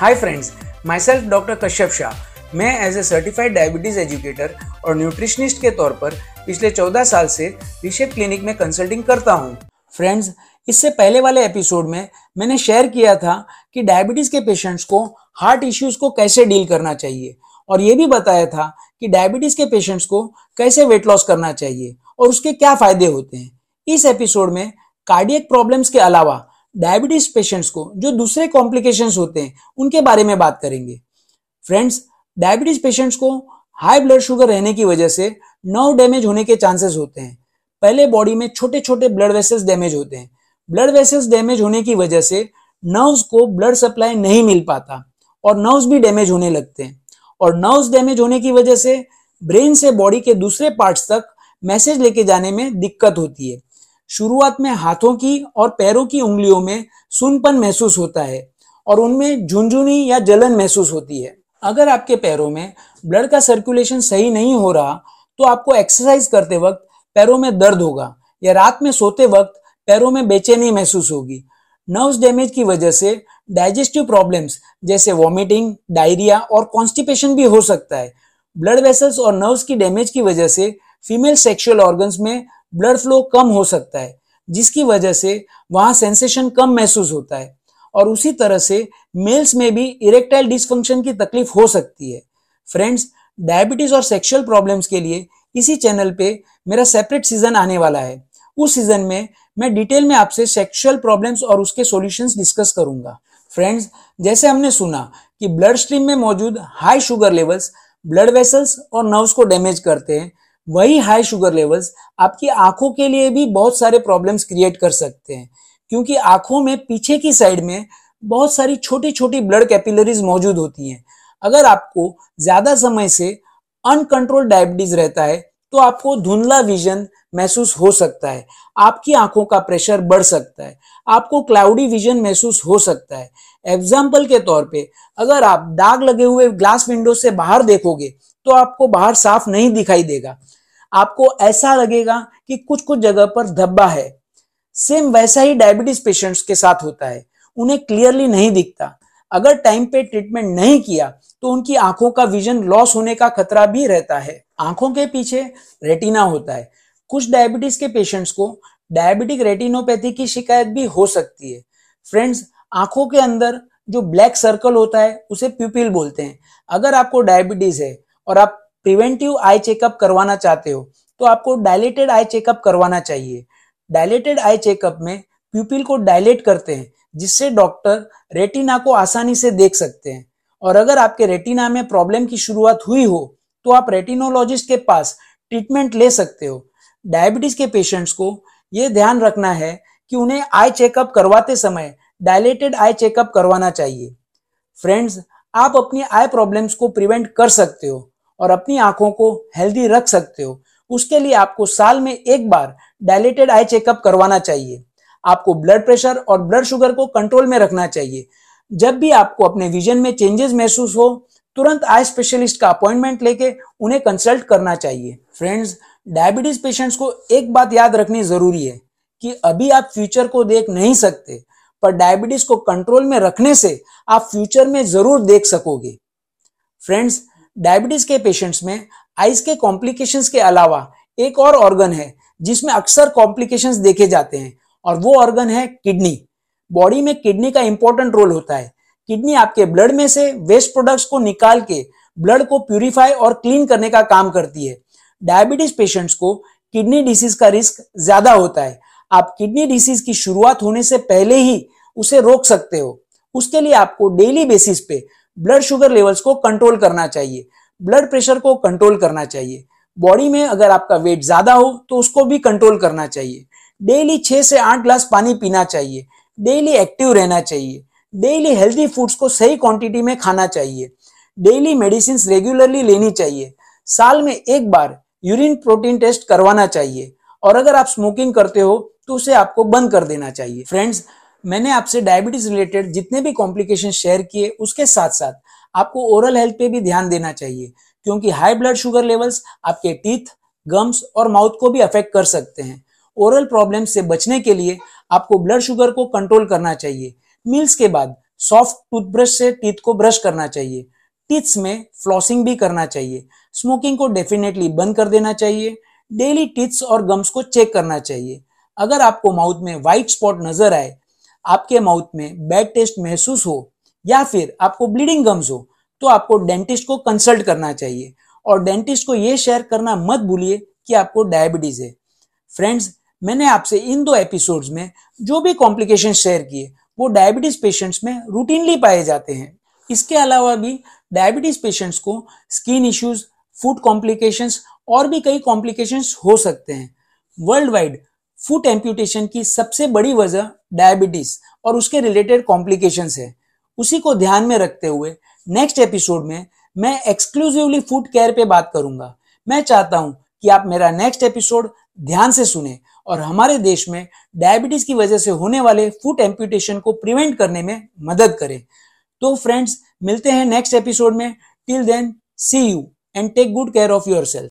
Hi friends myself doctor Kashyap Shah मैं as a certified diabetes educator और nutritionist के तौर पर पिछले 14 साल से रिशेप क्लिनिक में कंसल्टिंग करता हूँ। फ्रेंड्स इससे पहले वाले एपिसोड में मैंने शेयर किया था कि डायबिटीज़ के पेशेंट्स को हार्ट इश्यूज़ को कैसे डील करना चाहिए और ये भी बताया था कि डायबिटीज़ के पेशेंट्स को कैसे वेट लॉस करना चाहिए और उसके क्या फ़ायदे होते हैं। इस एपिसोड में कार्डियक प्रॉब्लम्स के अलावा डायबिटीज़ पेशेंट्स को जो दूसरे कॉम्प्लिकेशंस होते हैं, उनके बारे में बात करेंगे। फ्रेंड्स, डायबिटीज़ पेशेंट्स को हाई ब्लड शुगर रहने की वजह से नर्व डैमेज होने के चांसेस होते हैं। पहले बॉडी में छोटे छोटे ब्लड वेसल्स डैमेज होते हैं। ब्लड वेसल्स डैमेज होने की वजह से नर्व्स को ब्लड सप्लाई नहीं मिल पाता और नर्व्स भी डैमेज होने लगते हैं। और नर्व्स डैमेज होने की वजह से ब्रेन से बॉडी के दूसरे पार्ट्स तक मैसेज लेके जाने में दिक्कत होती है। शुरुआत में हाथों की और पैरों की उंगलियों में सुनपन महसूस होता है और उनमें झुंझुनी या जलन महसूस होती है। अगर आपके पैरों में ब्लड का सर्कुलेशन सही नहीं हो रहा तो आपको एक्सरसाइज करते वक्त पैरों में दर्द होगा या रात में सोते वक्त पैरों में बेचैनी महसूस होगी। नर्व्स डैमेज की वजह से डाइजेस्टिव प्रॉब्लम्स जैसे वॉमिटिंग डायरिया और कॉन्स्टिपेशन भी हो सकता है। ब्लड वेसल्स और नर्व्स की डैमेज की वजह से फीमेल सेक्सुअल ऑर्गन्स में ब्लड फ्लो कम हो सकता है, जिसकी वजह से वहाँ सेंसेशन कम महसूस होता है और उसी तरह से मेल्स में भी इरेक्टाइल डिसफंक्शन की तकलीफ़ हो सकती है। फ्रेंड्स, डायबिटीज़ और सेक्सुअल प्रॉब्लम्स के लिए इसी चैनल पे मेरा सेपरेट सीज़न आने वाला है। उस सीज़न में मैं डिटेल में आपसे सेक्सुअल प्रॉब्लम्स और उसके सॉल्यूशंस डिस्कस करूँगा। फ्रेंड्स, जैसे हमने सुना कि ब्लड स्ट्रीम में मौजूद high sugar levels, blood vessels और नर्व्स को डैमेज करते हैं वही हाई शुगर लेवल्स आपकी आँखों के लिए भी बहुत सारे प्रॉब्लम्स क्रिएट कर सकते हैं। क्योंकि आँखों में पीछे की साइड में बहुत सारी छोटी छोटी ब्लड कैपिलरीज मौजूद होती हैं। अगर आपको ज़्यादा समय से अनकंट्रोल डायबिटीज़ रहता है तो आपको धुंधला विजन महसूस हो सकता है। आपकी आँखों का प्रेशर बढ़ सकता है। आपको क्लाउडी विजन महसूस हो सकता है। एग्ज़ाम्पल के तौर पे, अगर आप दाग लगे हुए ग्लास विंडो से बाहर देखोगे तो आपको बाहर साफ़ नहीं दिखाई देगा। आपको ऐसा लगेगा कि कुछ कुछ जगह पर धब्बा है। सेम वैसा ही डायबिटीज़ पेशेंट्स के साथ होता है। उन्हें क्लियरली नहीं दिखता। अगर टाइम पे ट्रीटमेंट नहीं किया तो उनकी आँखों का विजन लॉस होने का खतरा भी रहता है। आँखों के पीछे रेटिना होता है। कुछ डायबिटीज़ के पेशेंट्स को डायबिटिक रेटिनोपैथी की शिकायत भी हो सकती है। फ्रेंड्स आँखों के अंदर जो ब्लैक सर्कल होता है, उसे प्यूपिल बोलते हैं। अगर आपको डायबिटीज़ है और आप प्रिवेंटिव आई चेकअप करवाना चाहते हो तो आपको डायलेटेड आई चेकअप करवाना चाहिए। डायलेटेड आई चेकअप में प्यूपिल को डायलेट करते हैं, जिससे डॉक्टर रेटिना को आसानी से देख सकते हैं। और अगर आपके रेटिना में प्रॉब्लम की शुरुआत हुई हो तो आप रेटिनोलॉजिस्ट के पास ट्रीटमेंट ले सकते हो। डायबिटीज़ के पेशेंट्स को यह ध्यान रखना है कि उन्हें आई चेकअप करवाते समय डायलेटेड आई चेकअप करवाना चाहिए। फ्रेंड्स आप अपनी आई प्रॉब्लम्स को प्रिवेंट कर सकते हो। और अपनी आँखों को हेल्दी रख सकते हो। उसके लिए आपको साल में एक बार डायलेटेड आई चेकअप करवाना चाहिए। आपको ब्लड प्रेशर और ब्लड शुगर को कंट्रोल में रखना चाहिए। जब भी आपको अपने विजन में चेंजेस महसूस हो, तुरंत आई स्पेशलिस्ट का अपॉइंटमेंट लेके उन्हें कंसल्ट करना चाहिए। फ्रेंड्स डायबिटीज़ पेशेंट्स को एक बात याद रखनी ज़रूरी है कि अभी आप फ्यूचर को देख नहीं सकते, पर डायबिटीज़ को कंट्रोल में रखने से आप फ्यूचर में ज़रूर देख सकोगे। फ्रेंड्स डायबिटीज़ के पेशेंट्स में आइज़ के कॉम्प्लिकेशंस के अलावा एक और ऑर्गन है, जिसमें अक्सर कॉम्प्लिकेशंस देखे जाते हैं, और वो ऑर्गन है किडनी। बॉडी में किडनी का इंपॉर्टेंट रोल होता है। किडनी आपके ब्लड में से वेस्ट प्रोडक्ट्स को निकाल के ब्लड को प्यूरिफाई और क्लीन करने का काम करती है। डायबिटीज़ पेशेंट्स को किडनी डिसीज का रिस्क ज़्यादा होता है। आप किडनी डिसीज की शुरुआत होने से पहले ही उसे रोक सकते हो। उसके लिए आपको डेली बेसिस पे ब्लड शुगर लेवल्स को कंट्रोल करना चाहिए। ब्लड प्रेशर को कंट्रोल करना चाहिए। बॉडी में अगर आपका वेट ज़्यादा हो तो उसको भी कंट्रोल करना चाहिए। डेली छह से आठ ग्लास पानी पीना चाहिए। डेली एक्टिव रहना चाहिए। डेली हेल्दी फूड्स को सही क्वांटिटी में खाना चाहिए। डेली मेडिसिन रेगुलरली लेनी चाहिए। साल में एक बार यूरिन प्रोटीन टेस्ट करवाना चाहिए। और अगर आप स्मोकिंग करते हो तो उसे आपको बंद कर देना चाहिए। फ्रेंड्स मैंने आपसे डायबिटीज़ रिलेटेड जितने भी कॉम्प्लिकेशन शेयर किए, उसके साथ साथ आपको ओरल हेल्थ पे भी ध्यान देना चाहिए, क्योंकि हाई ब्लड शुगर लेवल्स आपके टीथ गम्स और माउथ को भी अफेक्ट कर सकते हैं। ओरल प्रॉब्लम से बचने के लिए आपको ब्लड शुगर को कंट्रोल करना चाहिए। मील्स के बाद सॉफ्ट टूथब्रश से टीथ को ब्रश करना चाहिए। टीथ्स में फ्लॉसिंग भी करना चाहिए। स्मोकिंग को डेफिनेटली बंद कर देना चाहिए। डेली टीथ्स और गम्स को चेक करना चाहिए। अगर आपको माउथ में व्हाइट स्पॉट नज़र आए आपके माउथ में बैड टेस्ट महसूस हो या फिर आपको ब्लीडिंग गम्स हो तो आपको डेंटिस्ट को कंसल्ट करना चाहिए। और डेंटिस्ट को यह शेयर करना मत भूलिए कि आपको डायबिटीज़ है। फ्रेंड्स मैंने आपसे इन दो एपिसोड्स में जो भी कॉम्प्लिकेशन शेयर किए, वो डायबिटीज़ पेशेंट्स में रूटीनली पाए जाते हैं। इसके अलावा भी डायबिटीज़ पेशेंट्स को स्किन इश्यूज़ फ़ूड कॉम्प्लिकेशंस और भी कई कॉम्प्लिकेशंस हो सकते हैं। वर्ल्ड वाइड फ़ूड एम्प्यूटेशन की सबसे बड़ी वजह डायबिटीज़ और उसके रिलेटेड कॉम्प्लिकेशंस है। उसी को ध्यान में रखते हुए नेक्स्ट एपिसोड में मैं एक्सक्लूसिवली फ़ूड केयर पे बात करूँगा। मैं चाहता हूँ कि आप मेरा नेक्स्ट एपिसोड ध्यान से सुने और हमारे देश में डायबिटीज़ की वजह से होने वाले फ़ूड एम्प्यूटेशन को प्रिवेंट करने में मदद करें। तो फ्रेंड्स, मिलते हैं नेक्स्ट एपिसोड में। Till then see you and take good care of yourself